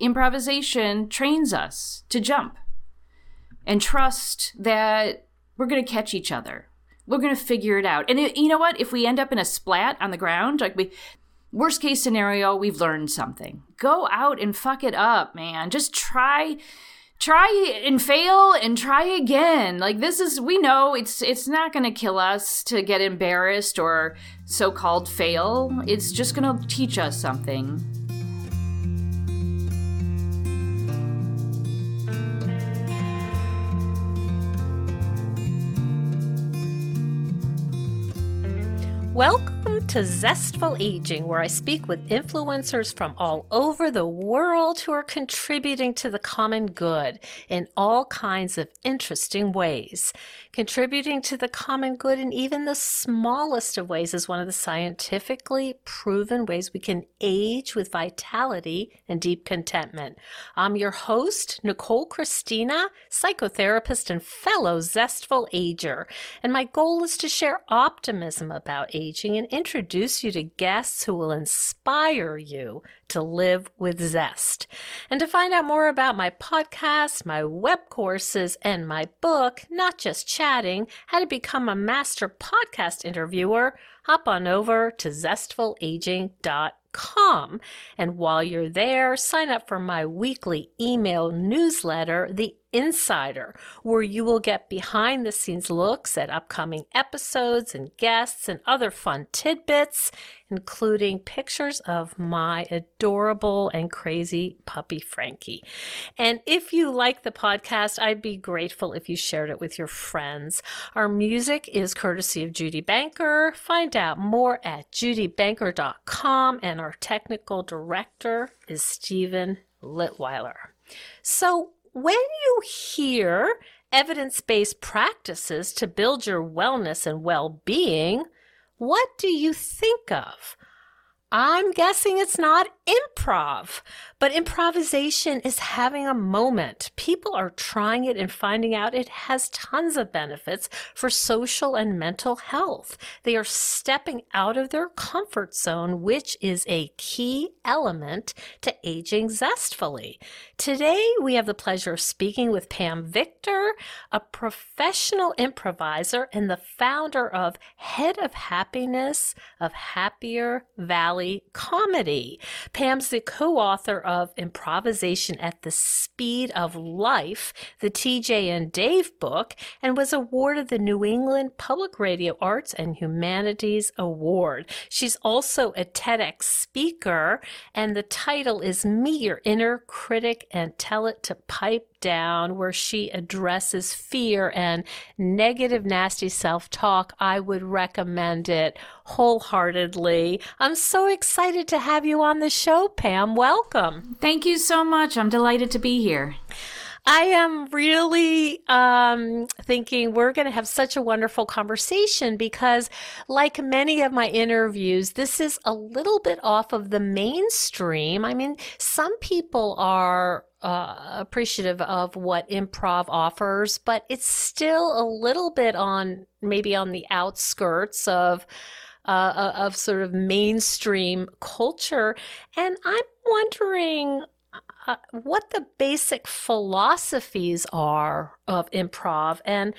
improvisation trains us to jump and trust that we're going to catch each other. We're going to figure it out. And it, you know what? If we end up in a splat on the ground, like we, worst case scenario, we've learned something. Go out and fuck it up, man. Just try try and fail and try again like this is we know it's it's not going to kill us to get embarrassed or so-called fail it's just going to teach us something Welcome to Zestful Aging, where I speak with influencers from all over the world who are contributing to the common good in all kinds of interesting ways. Contributing to the common good in even the smallest of ways is one of the scientifically proven ways we can age with vitality and deep contentment. I'm your host, Nicole Christina, psychotherapist and fellow Zestful Ager, and my goal is to share optimism about aging and introduce you to guests who will inspire you to live with zest. And to find out more about my podcast, my web courses, and my book, Not Just Chatting, How to Become a Master Podcast Interviewer, hop on over to zestfulaging.com. And while you're there, sign up for my weekly email newsletter, The Insider, where you will get behind the scenes looks at upcoming episodes and guests and other fun tidbits, including pictures of my adorable and crazy puppy Frankie. And if you like the podcast, I'd be grateful if you shared it with your friends. Our music is courtesy of Judy Banker. Find out more at judybanker.com, and our technical director is Stephen Litweiler. So, when you hear evidence based practices to build your wellness and well being, what do you think of? I'm guessing it's not improv, but improvisation is having a moment. People are trying it and finding out it has tons of benefits for social and mental health. They are stepping out of their comfort zone, which is a key element to aging zestfully. Today, we have the pleasure of speaking with Pam Victor, a professional improviser and the founder of Head of Happiness of Happier Valley Comedy. Pam's the co author of Improvisation at the Speed of Life, the TJ and Dave book, and was awarded the New England Public Radio Arts and Humanities Award. She's also a TEDx speaker, and the title is Meet Your Inner Critic and Tell It to Pipe down where she addresses fear and negative, nasty self talk, I would recommend it wholeheartedly. I'm so excited to have you on the show, Pam. Welcome. Thank you so much. I'm delighted to be here. I am really um, thinking we're going to have such a wonderful conversation because, like many of my interviews, this is a little bit off of the mainstream. I mean, some people are uh, appreciative of what improv offers, but it's still a little bit on maybe on the outskirts of. Uh, uh of sort of mainstream culture. And I'm wondering uh, what the basic philosophies are of improv and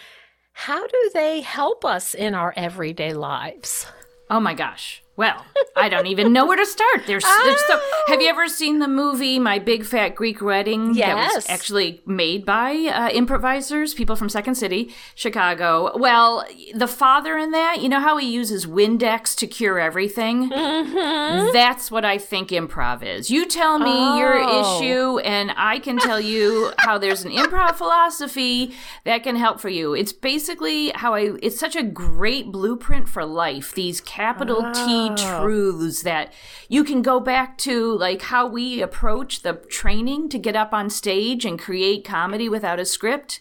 how do they help us in our everyday lives? Oh my gosh. Well, I don't even know where to start. There's, there's so. Have you ever seen the movie My Big Fat Greek Wedding? Yes. That was actually made by uh, improvisers, people from Second City, Chicago. Well, the father in that, you know how he uses Windex to cure everything? Mm-hmm. That's what I think improv is. You tell me oh. your issue, and I can tell you how there's an improv philosophy that can help for you. It's basically how I. It's such a great blueprint for life. These capital oh. T truths that you can go back to, like how we approach the training to get up on stage and create comedy without a script.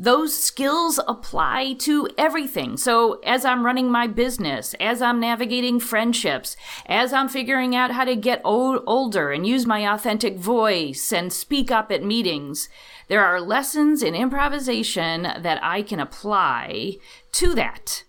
Those skills apply to everything. So, as I'm running my business, as I'm navigating friendships, as I'm figuring out how to get old, older and use my authentic voice and speak up at meetings, there are lessons in improvisation that I can apply to that.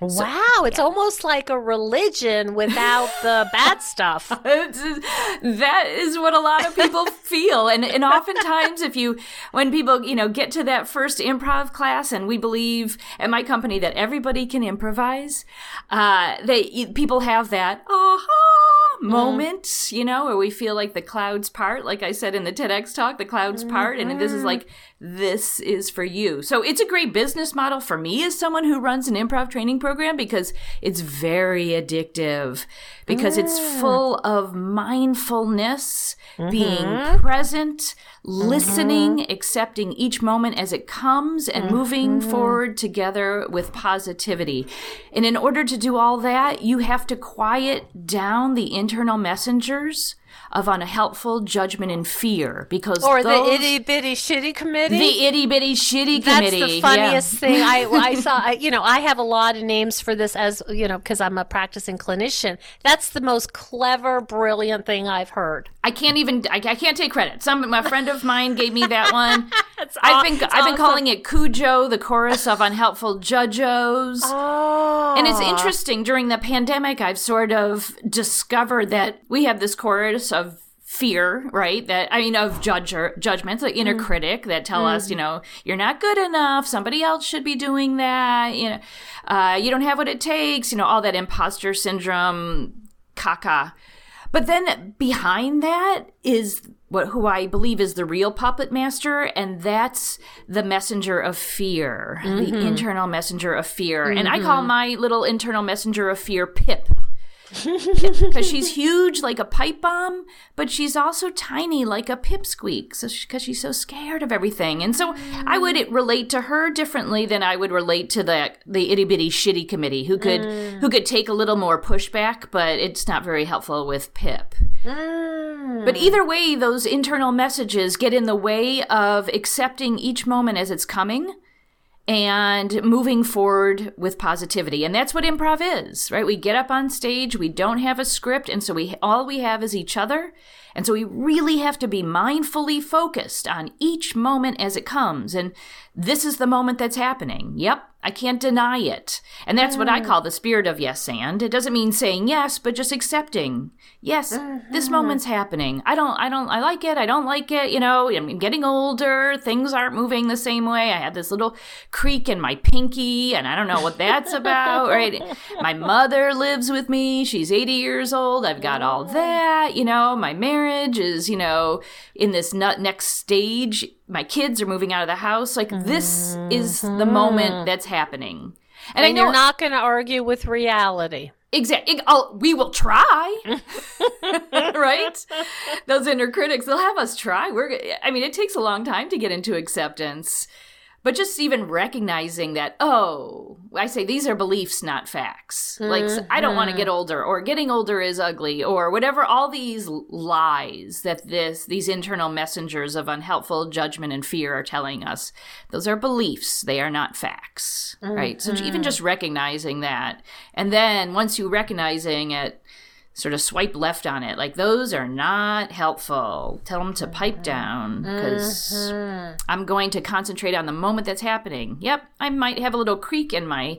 Wow, it's almost like a religion without the bad stuff. that is what a lot of people feel. And and oftentimes if you when people, you know, get to that first improv class and we believe at my company that everybody can improvise, uh they people have that aha Mm-hmm. moment, you know, where we feel like the clouds part, like I said in the TEDx talk, the clouds part, and this is mm-hmm. like this is for you. So it's a great business model for me as someone who runs an improv training program because it's very addictive because it's mm. full of mindfulness, being mm-hmm. present, listening, accepting each moment as it comes and moving forward together with positivity. And in order to do all that, you have to quiet down the internal messengers of unhelpful judgment and fear because Or those- the itty bitty shitty committee. the itty bitty shitty That's committee. That's the funniest yeah. thing I, I saw. I, you know, I have a lot of names for this as you know because I'm a practicing clinician. That's the most clever, brilliant thing I've heard. I can't even. I, I can't take credit. Some a friend of mine gave me that one. That's I've been I've been calling it Cujo, the chorus of unhelpful judgos. Oh, And it's interesting during the pandemic, I've sort of discovered that we have this chorus of fear, right? That I mean, of judge judgments, the inner mm-hmm. critic that tell us, mm-hmm. you know, you're not good enough. Somebody else should be doing that. You know, uh, you don't have what it takes. You know, all that imposter syndrome, caca. But then behind that is what who I believe is the real puppet master, and that's the messenger of fear, the mm-hmm. internal messenger of fear. And I call my little internal messenger of fear Pip. Because she's huge like a pipe bomb, but she's also tiny like a pipsqueak. So because she's so scared of everything, and so I would relate to her differently than I would relate to the the itty bitty shitty committee who could mm. who could take a little more pushback, but it's not very helpful with Pip. Mm. But either way, those internal messages get in the way of accepting each moment as it's coming and moving forward with positivity. And that's what improv is, right? We get up on stage, we don't have a script, and so we all we have is each other. And so we really have to be mindfully focused on each moment as it comes. And this is the moment that's happening. Yep, I can't deny it. And that's what I mm. call the spirit of yes and. It doesn't mean saying yes, but just accepting. Yes, this mm-hmm. moment's happening. I don't I don't I like it. I don't like it, you know. I'm getting older. Things aren't moving the same way. I had this little creak in my pinky and I don't know what that's about, right? My mother lives with me. She's 80 years old. I've got all mm. that, you know. My marriage is, you know, in this next stage. My kids are moving out of the house. Like this is the moment mm-hmm. that's happening. And, I and know you're not going to argue with reality. Exactly. We will try, right? Those inner critics, they'll have us try. We're. I mean, it takes a long time to get into acceptance, but just even recognizing that. Oh, I say these are beliefs, not facts. Like I don't want to mm-hmm. get older, or getting older is ugly, or whatever. All these lies that this these internal messengers of unhelpful judgment and fear are telling us. Those are beliefs. They are not facts, right? So even mm-hmm. just recognizing that, and then once you recognizing it, sort of swipe left on it. Like those are not helpful. Tell them to pipe mm-hmm. down because mm-hmm. I'm going to concentrate on the moment that's happening. Yep, I might have a little creak in my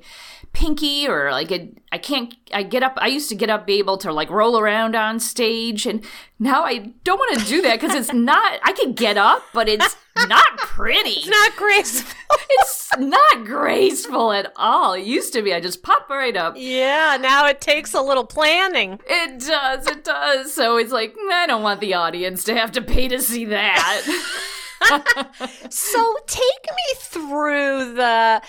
pinky or like a, I can't I get up I used to get up be able to like roll around on stage and now I don't want to do that cuz it's not I can get up but it's not pretty. It's not graceful. It's not graceful at all. It used to be I just pop right up. yeah, now it takes a little planning. It does, it does. So it's like, I don't want the audience to have to pay to see that. So take me through the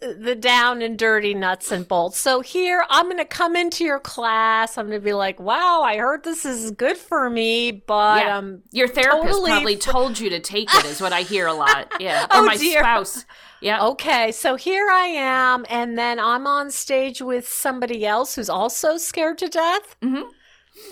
the down and dirty nuts and bolts. So here I'm going to come into your class. I'm going to be like, "Wow, I heard this is good for me, but yeah. um Your therapist totally probably fr- told you to take it, is what I hear a lot. Yeah. Or Oh, my dear. spouse. Yeah. Okay, so here I am, and then I'm on stage with somebody else who's also scared to death. Mhm.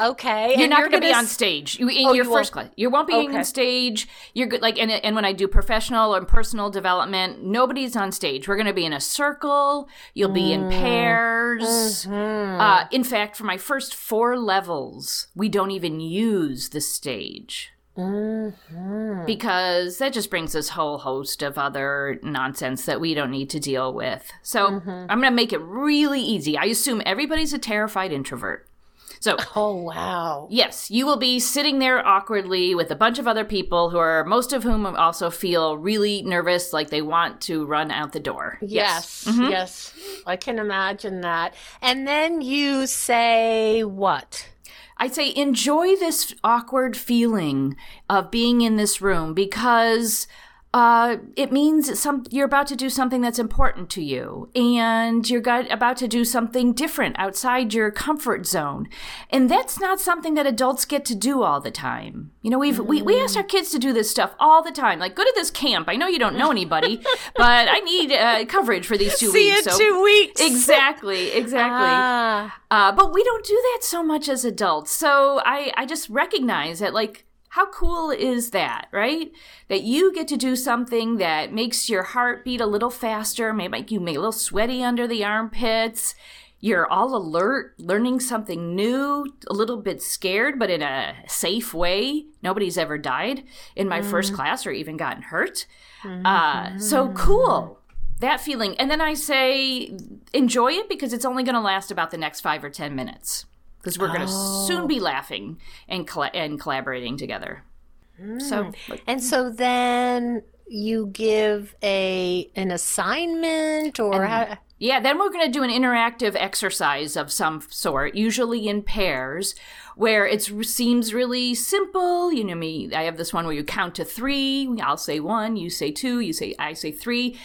Okay, You're and not going to be on stage. You, in Oh, your you first class, you won't be Okay. on stage. You're good. Like, and, and when I do professional and personal development, nobody's on stage. We're going to be in a circle. You'll be in pairs. Mm-hmm. Uh, in fact, for my first four levels, we don't even use the stage. Mm-hmm. because that just brings this whole host of other nonsense that we don't need to deal with. So I'm going to make it really easy. I assume everybody's a terrified introvert. So, Oh, wow. yes, you will be sitting there awkwardly with a bunch of other people who are, most of whom also feel really nervous, like they want to run out the door. Yes, Mm-hmm. yes. I can imagine that. And then you say what? I say enjoy this awkward feeling of being in this room because uh, it means some you're about to do something that's important to you, and you're got, about to do something different outside your comfort zone, and that's not something that adults get to do all the time. You know, we've we, we ask our kids to do this stuff all the time, like go to this camp. I know you don't know anybody, but I need uh, coverage for these two See weeks. so- two weeks. Exactly, exactly. Ah, Uh, but we don't do that so much as adults. So I, I just recognize that, like, how cool is that, right? That you get to do something that makes your heart beat a little faster, may make you make a little sweaty under the armpits. You're all alert, learning something new, a little bit scared, but in a safe way. Nobody's ever died in my first class or even gotten hurt. Uh, so cool that feeling and then i say enjoy it because it's only going to last about the next five or ten minutes because we're going to soon be oh. laughing and colla- and collaborating together. So hmm. and so then you give a an assignment or how, yeah then we're going to do an interactive exercise of some sort usually in pairs where it seems really simple. You know me i have this one where you count to three i'll say one you say two you say i say three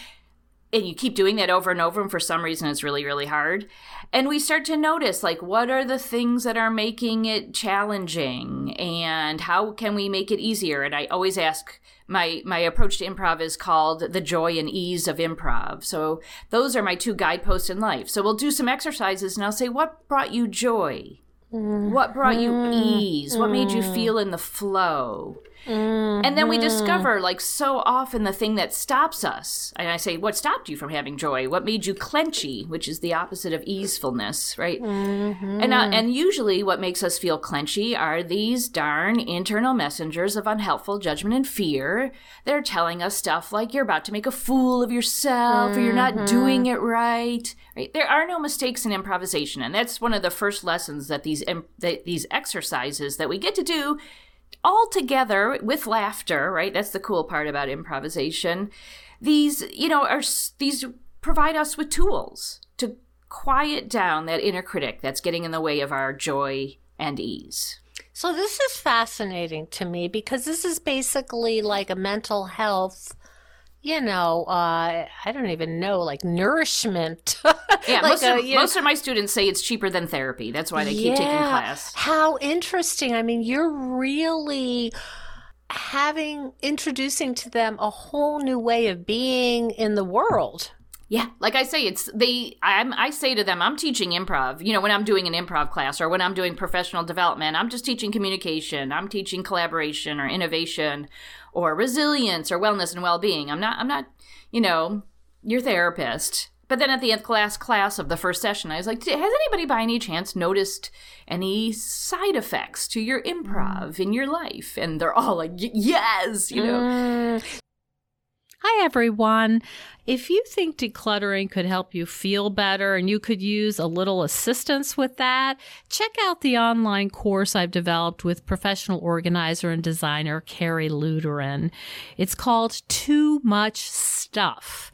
and you keep doing that over and over and for some reason it's really really hard and we start to notice like what are the things that are making it challenging and how can we make it easier? And i always ask my my approach to improv is called the joy and ease of improv. So those are my two guideposts in life. So we'll do some exercises and i'll say what brought you joy? Mm-hmm. What brought you mm-hmm. ease? What made you mm-hmm. feel in the flow and then we mm-hmm. discover, like so often, the thing that stops us. And I say, What stopped you from having joy? What made you clenchy, which is the opposite of easefulness, right? Mm-hmm. And, uh, and usually, what makes us feel clenchy are these darn internal messengers of unhelpful judgment and fear. They're telling us stuff like you're about to make a fool of yourself or you're not mm-hmm. doing it right. Right? There are no mistakes in improvisation, and that's one of the first lessons that these that these exercises that we get to do all together with laughter, right? That's the cool part about improvisation. These, you know, are these provide us with tools to quiet down that inner critic that's getting in the way of our joy and ease. So this is fascinating to me because this is basically like a mental health, you know, uh, I don't even know, like nourishment. Yeah, Like most, a, of, you know- most of my students say it's cheaper than therapy. That's why they keep taking class. How interesting. I mean, you're really having introducing to them a whole new way of being in the world. Yeah, like I say, it's they. I'm, I say to them, I'm teaching improv. You know, when I'm doing an improv class or when I'm doing professional development, I'm just teaching communication. I'm teaching collaboration or innovation, or resilience or wellness and well-being. I'm not. I'm not. You know, your therapist. But then at the end class class of the first session, I was like, has anybody by any chance noticed any side effects to your improv in your life? And they're all like, yes, you know. Mm. Hi, everyone. If you think decluttering could help you feel better and you could use a little assistance with that, check out the online course I've developed with professional organizer and designer Carrie Luderin. It's called Too Much Stuff.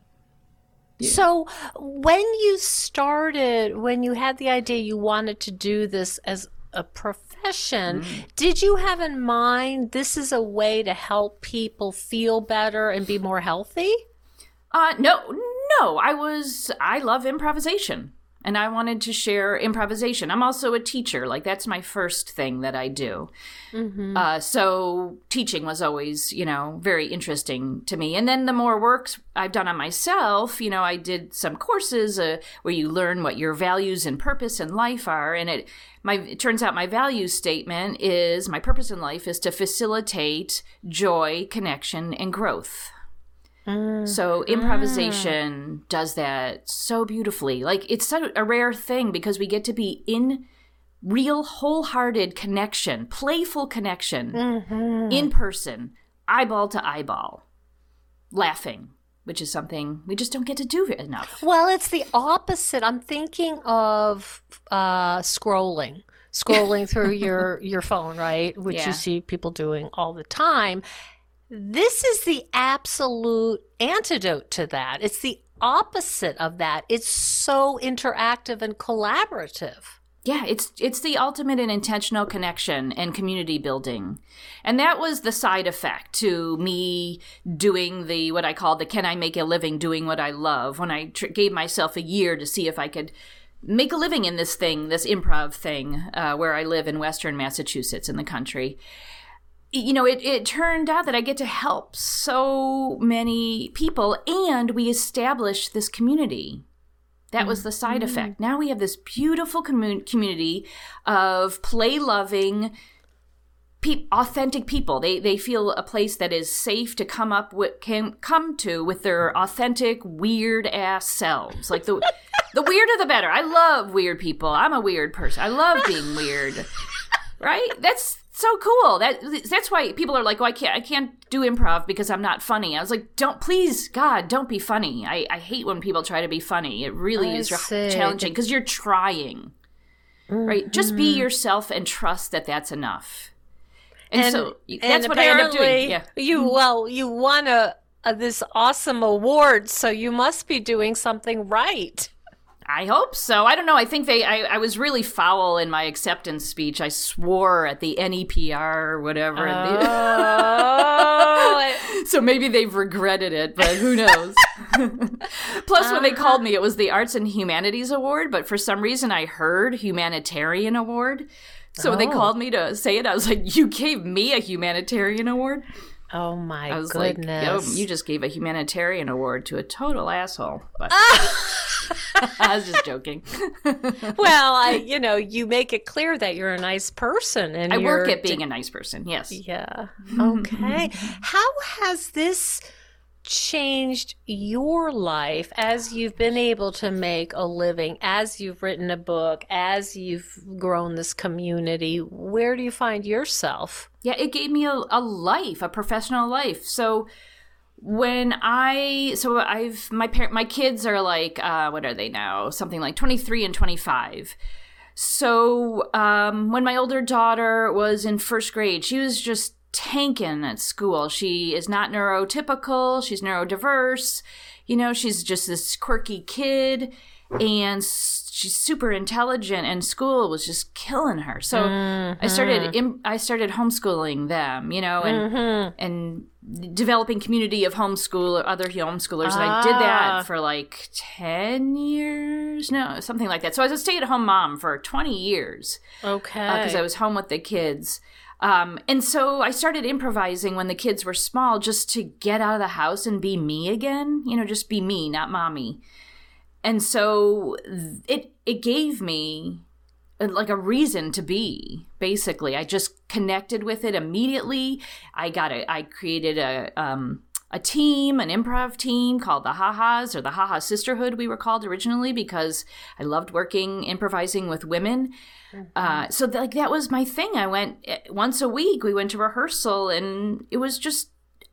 So, when you started, when you had the idea you wanted to do this as a profession, mm. did you have in mind this is a way to help people feel better and be more healthy? Uh, no, no. I was, I love improvisation and I wanted to share improvisation. I'm also a teacher. Like that's my first thing that I do. Mm-hmm. Uh, so teaching was always, you know, very interesting to me. And then the more works I've done on myself, you know, I did some courses uh, where you learn what your values and purpose in life are, and it my it turns out my value statement is my purpose in life is to facilitate joy, connection, and growth. Mm. So improvisation mm. does that so beautifully. Like it's such a rare thing because we get to be in real wholehearted connection, playful connection mm-hmm. in person, eyeball to eyeball, laughing, which is something we just don't get to do enough. Well, it's the opposite. I'm thinking of uh, scrolling scrolling through your your phone, right? Which yeah. you see people doing all the time. This is the absolute antidote to that. It's the opposite of that. It's so interactive and collaborative. Yeah, it's it's the ultimate in intentional connection and community building. And that was the side effect to me doing the what I call the can I make a living doing what I love when I tr- gave myself a year to see if I could make a living in this thing, this improv thing, uh, where I live in Western Massachusetts in the country you know, it, it turned out that I get to help so many people and we established this community. That was the side mm-hmm. effect. Now we have this beautiful commun- community of play loving, pe- authentic people. They they feel a place that is safe to come up with, can come to with their authentic weird ass selves. Like the the weirder the better. I love weird people. I'm a weird person. I love being weird. Right? That's so cool. That that's why people are like, "Oh, I can't, I can't do improv because I'm not funny." I was like, "Don't, please, God, don't be funny." I, I hate when people try to be funny. It really I is see. challenging because you're trying, mm-hmm. right? Just be mm-hmm. yourself and trust that that's enough. And, and so that's and what I end up doing. Yeah. You mm-hmm. well, you won a, a this awesome award, so you must be doing something right. I hope so. I don't know. I think they. I, I, was really foul in my acceptance speech. I swore at the NEPR or whatever. Oh. so maybe they've regretted it, but who knows? Plus, uh-huh. when they called me, it was the Arts and Humanities Award, but for some reason, I heard Humanitarian Award. So oh. when they oh. called me to say it, I was like, "You gave me a humanitarian award." Oh my I was goodness! Like, Yo, you just gave a humanitarian award to a total asshole. But I was just joking. well, I, you know, you make it clear that you're a nice person, and I work at being a nice person. Yes. Yeah. Okay. How has this? changed your life as you've been able to make a living, as you've written a book, as you've grown this community? Where do you find yourself? Yeah, it gave me a, a life, a professional life. So when I so I've my parent my kids are like uh, what are they now? Something like twenty three and twenty five. So um, when my older daughter was in first grade, she was just tanking at school. She is not neurotypical, she's neurodiverse. You know, she's just this quirky kid and she's super intelligent and school was just killing her. So mm-hmm. I started mm-hmm. I started homeschooling them, you know, and mm-hmm. and developing community of homeschool other homeschoolers ah. and I did that ah. for like 10 years. No, something like that. So I was a stay-at-home mom for 20 years. Okay. Because uh, I was home with the kids. Um, and so I started improvising when the kids were small just to get out of the house and be me again, you know, just be me, not mommy. And so it it gave me uh, like a reason to be basically i just connected with it immediately i got it i created a um a team, an improv team called the Ha-Has or the Ha-Ha Sisterhood, we were called originally because I loved working, improvising with women. Uh, so th- like that was my thing. I went eh, once a week. We went to rehearsal, and it was just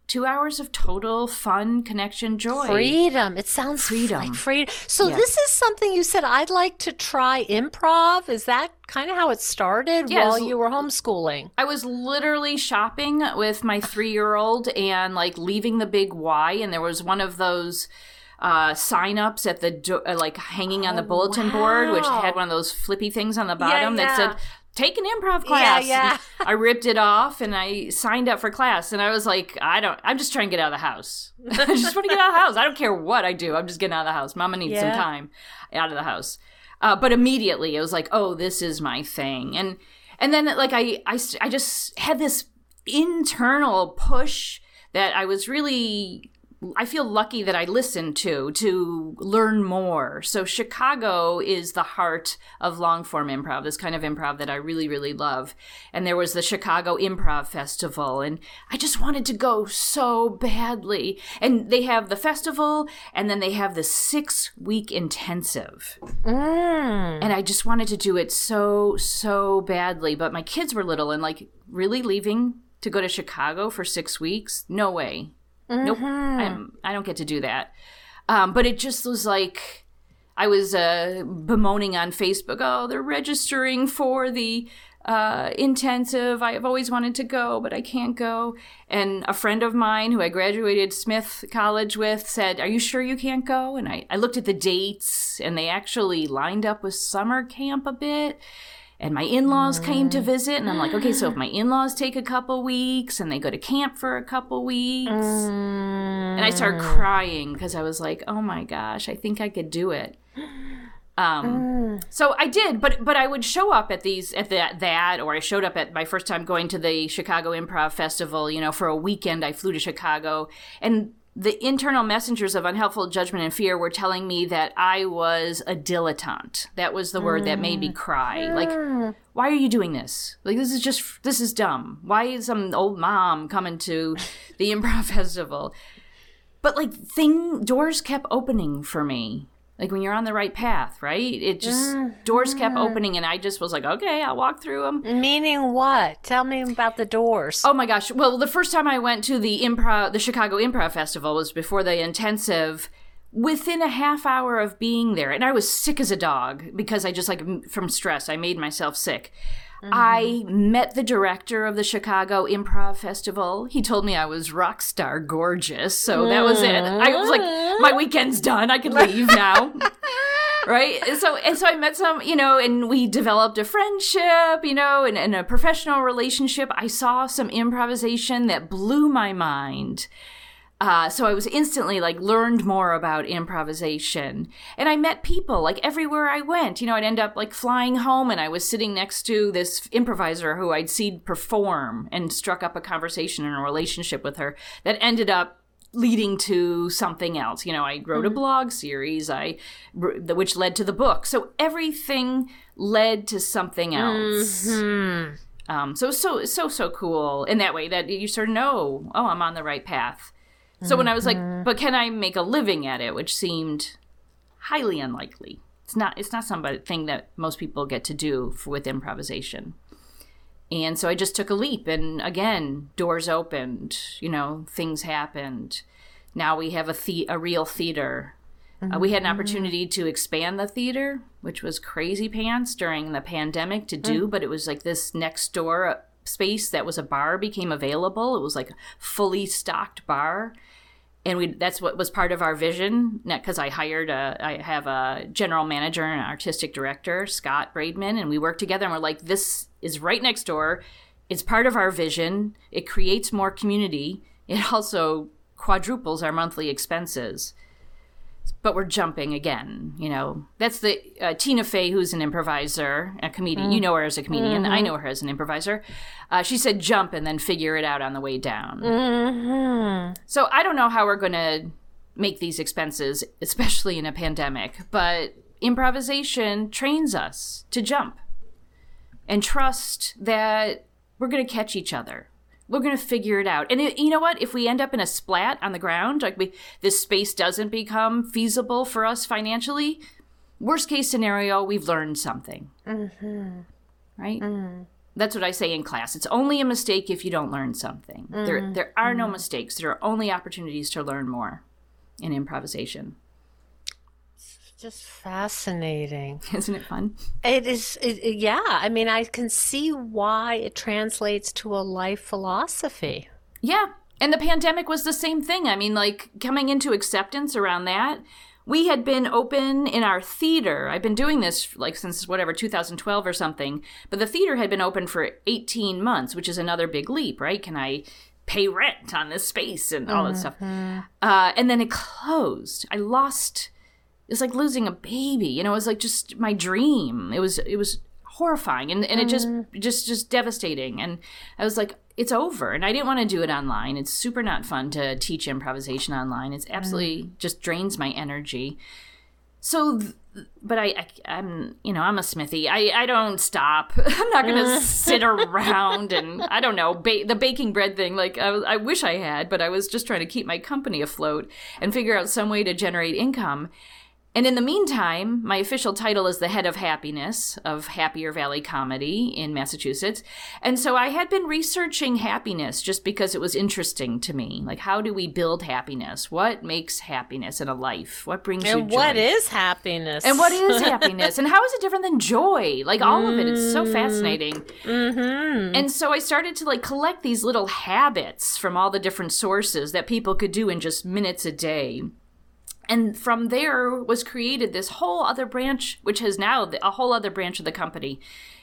two hours of total fun, connection, joy. Freedom. It sounds Freedom. like freedom. So Yeah. this is something you said I'd like to try improv. Is that kind of how it started while you were homeschooling? I was literally shopping with my three year old and like leaving the big Y, and there was one of those uh, sign ups at the do- uh, like hanging on the bulletin board, which Oh, had one of those flippy things on the bottom that yeah. said, Take an improv class. yeah. yeah. I ripped it off and I signed up for class, and I was like, I don't, I'm just trying to get out of the house. I just want to get out of the house. I don't care what I do. I'm just getting out of the house. Mama needs some time out of the house. Uh, but immediately it was like, oh, this is my thing. And and then like I, I, I just had this internal push that I was really I feel lucky that I listened to to learn more. So Chicago is the heart of long form improv, this kind of improv that I really really love. And there was the Chicago Improv Festival and I just wanted to go so badly. And they have the festival and then they have the 6 week intensive Mm. and I just wanted to do it so so badly. But my kids were little, and like really leaving to go to Chicago for six weeks? No way. Nope. I'm, I don't get to do that. Um, but it just was like I was uh, bemoaning on Facebook. Oh, they're registering for the uh, intensive. I've always wanted to go, but I can't go. And a friend of mine who I graduated Smith College with said, Are you sure you can't go? And I, I looked at the dates, and they actually lined up with summer camp a bit. And my in laws came to mm. visit, and I'm like, okay, so if my in laws take a couple weeks and they go to camp for a couple weeks, and I started mm. crying because I was like, oh my gosh, I think I could do it. Um, mm. so I did, but but I would show up at these at that that, or I showed up at my first time going to the Chicago Improv Festival. You know, for a weekend, I flew to Chicago, and the internal messengers of unhelpful judgment and fear were telling me that I was a dilettante. That was the word that made me mm. cry. Mm. Like, why are you doing this? Like, this is just this is dumb. Why is some old mom coming to the improv festival? But like, thing doors kept opening for me like when you're on the right path, right? It just doors kept mm-hmm. opening, and I just was like, okay, I'll walk through them. Meaning what? Tell me about the doors. Oh my gosh! Well, the first time I went to the improv, the Chicago Improv Festival was before the intensive. Within a half hour of being there, and I was sick as a dog because I just like from stress, I made myself sick. I mm-hmm. met the director of the Chicago Improv Festival. He told me I was rock star gorgeous, so that was it. I was like, mm. my weekend's done. I can leave now. right and so and so i met some you know and we developed a friendship you know and, and a professional relationship i saw some improvisation that blew my mind uh, so I was instantly like learned more about improvisation, and I met people like everywhere I went. You know, I'd end up like flying home, and I was sitting next to this improviser who I'd seen perform, and struck up a conversation and a relationship with her that ended up leading to something else. You know, I wrote a blog series, I which led to the book. So everything led to something else. Um, so so so so cool in that way that you sort of know, oh, I'm on the right path. So when I was like, mm-hmm. but can I make a living at it, which seemed highly unlikely. It's not it's not somebody thing that most people get to do for, with improvisation. And so I just took a leap and again, doors opened, you know, things happened. Now we have a the- a real theater. Uh, we had an mm-hmm. opportunity to expand the theater, which was crazy pants during the pandemic to do, mm. but it was like this next door uh, space that was a bar became available. It was like a fully stocked bar and we that's what was part of our vision because i hired a i have a general manager and artistic director scott braidman and we work together and we're like this is right next door. It's part of our vision. It creates more community. It also quadruples our monthly expenses but we're jumping again you know. That's the uh, tina fey who's an improviser a comedian. You know her as a comedian. I know her as an improviser. Uh, she said jump and then figure it out on the way down. So I don't know how we're going to make these expenses, especially in a pandemic, but improvisation trains us to jump and trust that we're going to catch each other. We're gonna figure it out. And it, you know what? If we end up in a splat on the ground, like we this space doesn't become feasible for us financially, worst case scenario, we've learned something. Mm-hmm. Right. Mm. That's what I say in class. It's only a mistake if you don't learn something. Mm. There, there are no mistakes. There are only opportunities to learn more in improvisation just fascinating. Isn't it fun? It is. It, yeah. I mean, I can see why it translates to a life philosophy. Yeah. And the pandemic was the same thing. I mean, like coming into acceptance around that. We had been open in our theater. I've been doing this like since whatever 2012 or something. But the theater had been open for 18 months, which is another big leap, right? Can I pay rent on this space and all mm-hmm. that stuff? Uh, and then it closed. I lost it was like losing a baby. You know, it was like just my dream. It was it was horrifying and, and it just mm. just just devastating. And I was like, it's over. And I didn't want to do it online. It's super not fun to teach improvisation online. It's absolutely mm. just drains my energy. So but I, I am you know I'm a Smithie. I I don't stop. I'm not gonna sit around and I don't know ba- the baking bread thing. Like I, I wish I had, but I was just trying to keep my company afloat and figure out some way to generate income. And in the meantime, my official title is the head of happiness of Happier Valley Comedy in Massachusetts. And so I had been researching happiness just because it was interesting to me. Like, how do we build happiness? What makes happiness in a life? What brings and you joy? And what is happiness? And what is happiness? and how is it different than joy? Like, all mm. of it is so fascinating. Mm-hmm. And so I started to like collect these little habits from all the different sources that people could do in just minutes a day and from there was created this whole other branch which has now a whole other branch of the company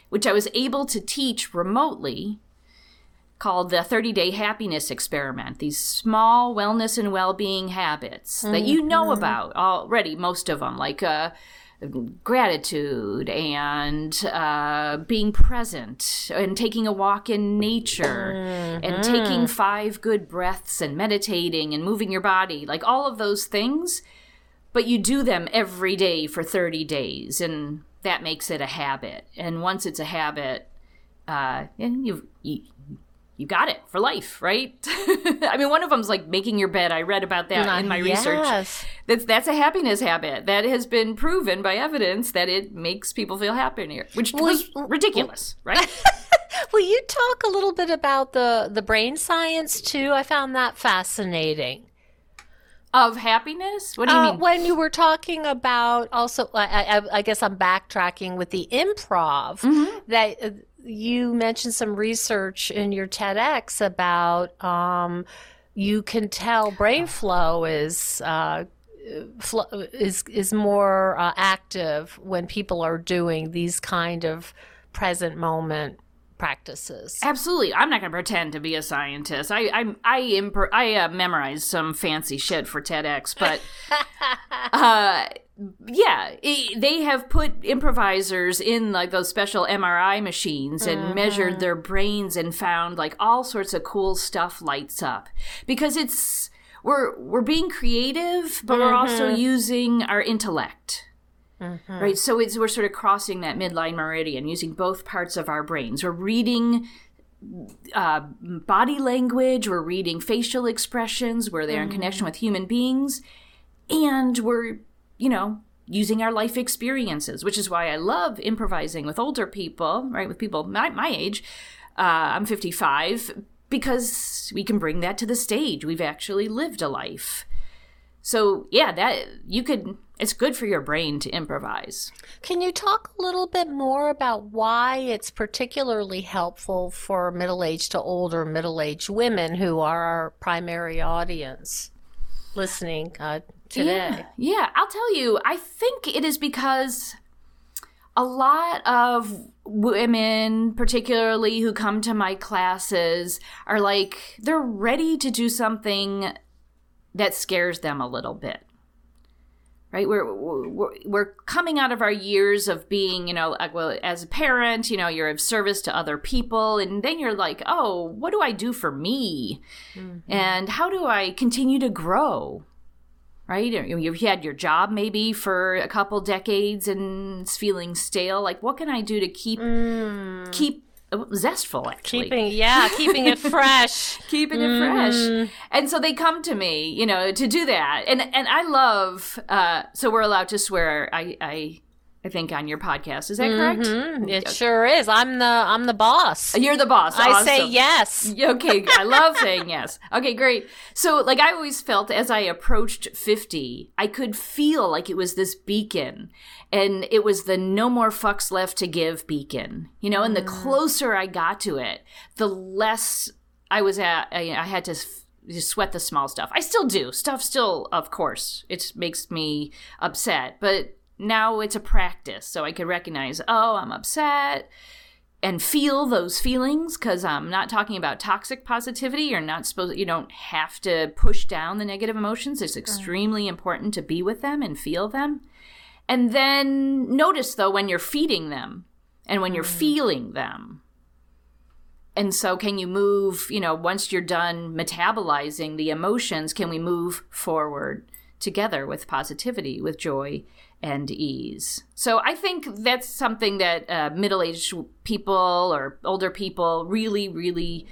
which i was able to teach remotely called the 30 day happiness experiment these small wellness and well-being habits mm-hmm. that you know mm-hmm. about already most of them like uh, gratitude and uh, being present and taking a walk in nature mm-hmm. and taking five good breaths and meditating and moving your body like all of those things but you do them every day for 30 days and that makes it a habit and once it's a habit uh, and you've you, you got it for life, right? I mean, one of them's like making your bed. I read about that in my yes. research. That's that's a happiness habit that has been proven by evidence that it makes people feel happier, which well, was ridiculous, well, right? Will you talk a little bit about the the brain science too? I found that fascinating. Of happiness? What do you uh, mean? When you were talking about also, I, I, I guess I'm backtracking with the improv mm-hmm. that uh, you mentioned some research in your TEDx about um, you can tell brain flow is uh, is is more uh, active when people are doing these kind of present moment practices. Absolutely, I'm not going to pretend to be a scientist. I I I, imp- I uh, memorized some fancy shit for TEDx, but uh, yeah, it, they have put improvisers in like those special MRI machines and mm-hmm. measured their brains and found like all sorts of cool stuff lights up because it's we're we're being creative, but mm-hmm. we're also mm-hmm. using our intellect. Mm-hmm. Right, so it's we're sort of crossing that midline meridian, using both parts of our brains. We're reading uh, body language, we're reading facial expressions, where they're in connection mm-hmm. with human beings, and we're you know, using our life experiences, which is why I love improvising with older people, right? With people my, my age. Uh, I'm 55 because we can bring that to the stage. We've actually lived a life. So, yeah, that you could it's good for your brain to improvise. Can you talk a little bit more about why it's particularly helpful for middle-aged to older middle-aged women who are our primary audience listening uh, today. Yeah, yeah, I'll tell you, I think it is because a lot of women, particularly who come to my classes, are like, they're ready to do something that scares them a little bit. Right, we're, we're we're coming out of our years of being, you know, well, as a parent, you know, you're of service to other people, and then you're like, oh, what do I do for me, mm-hmm. and how do I continue to grow? right? You've had your job maybe for a couple decades and it's feeling stale. Like, what can I do to keep mm. keep zestful actually Keeping yeah, keeping it fresh. keeping it fresh. And so they come to me, you know, to do that. And and I love uh so we're allowed to swear I I I think on your podcast. Is that correct? Mm, It sure is. I'm the I'm the boss. You're the boss. I say yes. Okay, I love saying yes. Okay, great. So, like, I always felt as I approached 50, I could feel like it was this beacon. And it was the no more fucks left to give beacon. You know, and the mm. closer I got to it, the less I was at, I, I had to just sweat the small stuff. I still do. Stuff still, of course, it makes me upset. But now it's a practice. So I could recognize, oh, I'm upset and feel those feelings because I'm not talking about toxic positivity. You're not supposed, you don't have to push down the negative emotions. It's extremely important to be with them and feel them. And then notice though when you're feeding them and when you're feeling them. And so, can you move, you know, once you're done metabolizing the emotions, can we move forward together with positivity, with joy and ease? So, I think that's something that uh, middle aged people or older people really, really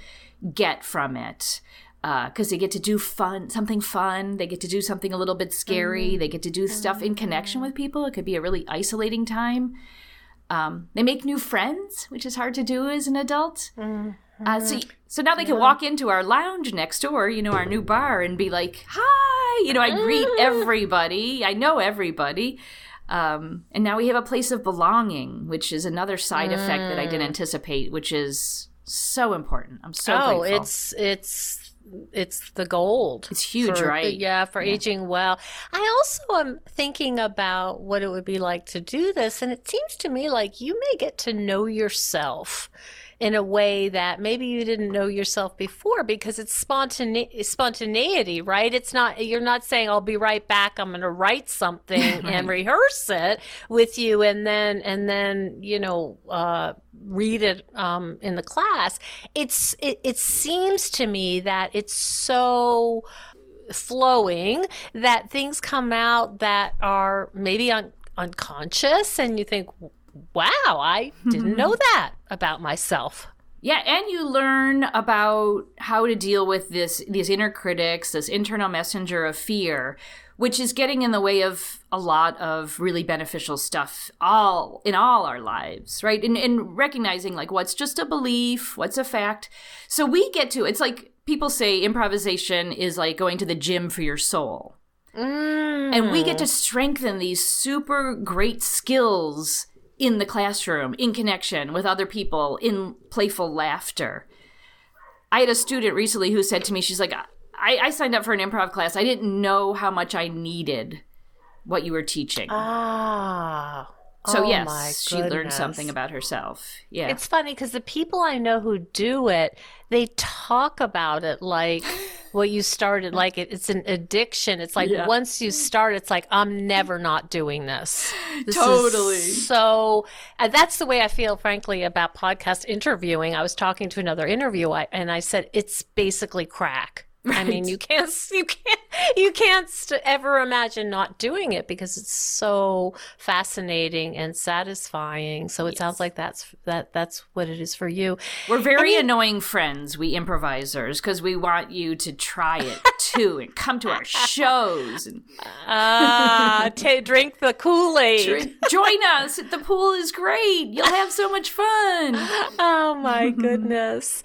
get from it. Because they get to do fun, something fun. They get to do something a little bit scary. They get to do stuff in connection with people. It could be a really isolating time. Um, they make new friends, which is hard to do as an adult. Uh, so, so now they can walk into our lounge next door, you know, our new bar, and be like, "Hi!" You know, I greet everybody. I know everybody. Um, and now we have a place of belonging, which is another side effect that I didn't anticipate, which is so important. I'm so oh, grateful. it's it's it's the gold. It's huge, for- right? Yeah, for aging well. I also am thinking about what it would be like to do this, and it seems to me like you may get to know yourself in a way that maybe you didn't know yourself before because it's spontane- spontaneity, right? It's not you're not saying I'll be right back. I'm going to write something and rehearse it with you, and then and then you know uh, read it um, in the class. It's it, it seems to me that it's so flowing that things come out that are maybe un- unconscious, and you think, "Wow, I didn't know that about myself." Yeah, and you learn about how to deal with this these inner critics, this internal messenger of fear, which is getting in the way of a lot of really beneficial stuff all in all our lives, right? And, and recognizing like what's just a belief, what's a fact. So we get to it's like people say improvisation is like going to the gym for your soul. And we get to mm. strengthen these super great skills in the classroom, in connection with other people, in playful laughter. I had a student recently who said to me, she's like, I, I signed up for an improv class. I didn't know how much I needed what you were teaching. Ah. so, oh yes, she learned something about herself. Yeah. It's funny because the people I know who do it, they talk about it like what you started, like it, it's an addiction. It's like Yeah. once you start, it's like I'm never not doing this. This Totally. so and that's the way I feel, frankly, about podcast interviewing. I was talking to another interview, and I said it's basically crack. I mean, you can't, you can't, you can't st- ever imagine not doing it because it's so fascinating and satisfying. So it sounds like that's that that's what it is for you. We're very annoying friends, we improvisers, because we want you to try it too and come to our shows and Ah, ta drink the Kool Aid. join us. The pool is great. You'll have so much fun. Oh my goodness.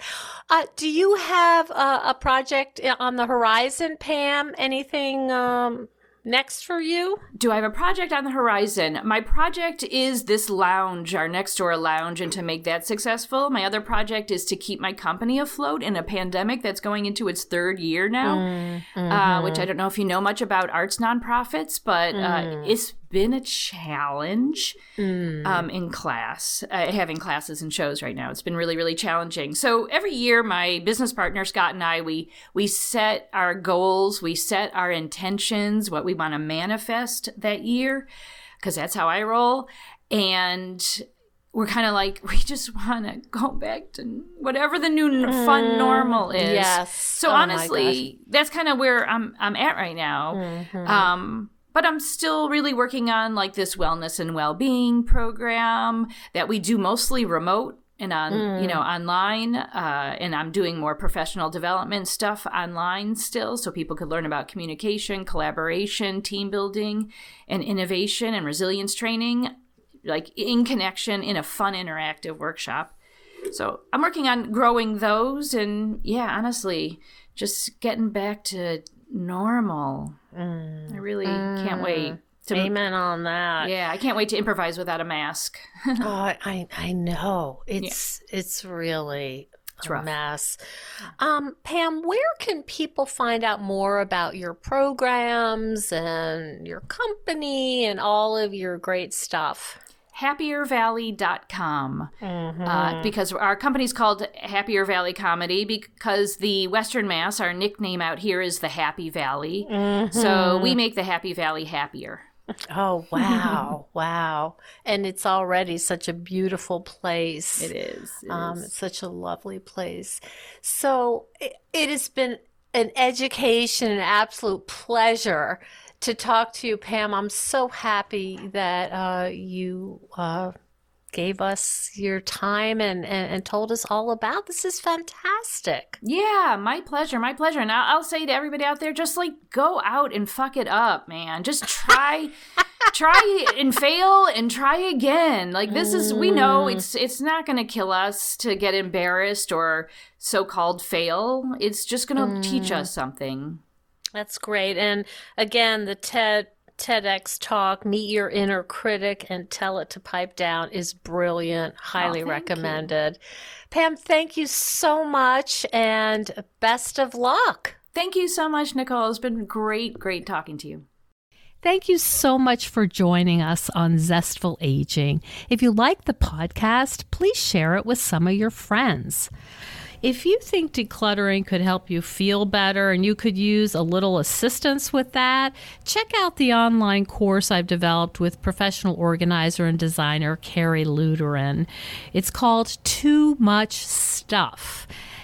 Uh, do you have a, a project on the horizon, Pam? Anything um, next for you? Do I have a project on the horizon? My project is this lounge, our next door lounge, and to make that successful. My other project is to keep my company afloat in a pandemic that's going into its third year now, uh, which I don't know if you know much about arts nonprofits, but uh, it's been a challenge um, in class, uh, having classes and shows right now. It's been really, really challenging. So every year, my business partner Scott and I, we we set our goals, we set our intentions, what we want to manifest that year, because that's how I roll, and. We're kind of like we just want to go back to whatever the new fun normal is. yes. So Oh honestly, that's kind of where I'm I'm at right now. Mm-hmm. Um, but I'm still really working on like this wellness and well-being program that we do mostly remote and on mm. you know online uh, and i'm doing more professional development stuff online still so people could learn about communication collaboration team building and innovation and resilience training like in connection in a fun interactive workshop so i'm working on growing those and yeah honestly just getting back to normal mm. i really mm. can't wait to Amen on that. Yeah, I can't wait to improvise without a mask. oh, I I know. It's yeah. it's really it's a rough. mess. Um, Pam, where can people find out more about your programs and your company and all of your great stuff? happiervalley.com mm-hmm. uh, because our company's called Happier Valley Comedy because the Western Mass, our nickname out here is the Happy Valley. Mm-hmm. So we make the Happy Valley happier. Oh, wow. wow. And it's already such a beautiful place. It is. It um, is. It's such a lovely place. So it, it has been an education, an absolute pleasure to talk to you, Pam. I'm so happy that uh, you uh, gave us your time and, and, and, told us all about. This is fantastic. Yeah, my pleasure. My pleasure. And I'll, I'll say to everybody out there, just like go out and fuck it up, man. Just try. try and fail and try again like this is we know mm. it's it's not going to kill us to get embarrassed or so-called fail it's just going to mm. teach us something that's great and again the ted TEDx talk, Meet Your Inner Critic and Tell It to Pipe Down is brilliant. Highly oh, recommended. You. Pam, thank you so much and best of luck. Thank you so much, Nicole. It's been great, great talking to you. Thank you so much for joining us on Zestful Aging. If you like the podcast, please share it with some of your friends. If you think decluttering could help you feel better and you could use a little assistance with that, check out the online course I've developed with professional organizer and designer Carrie Luderin. It's called Too Much Stuff.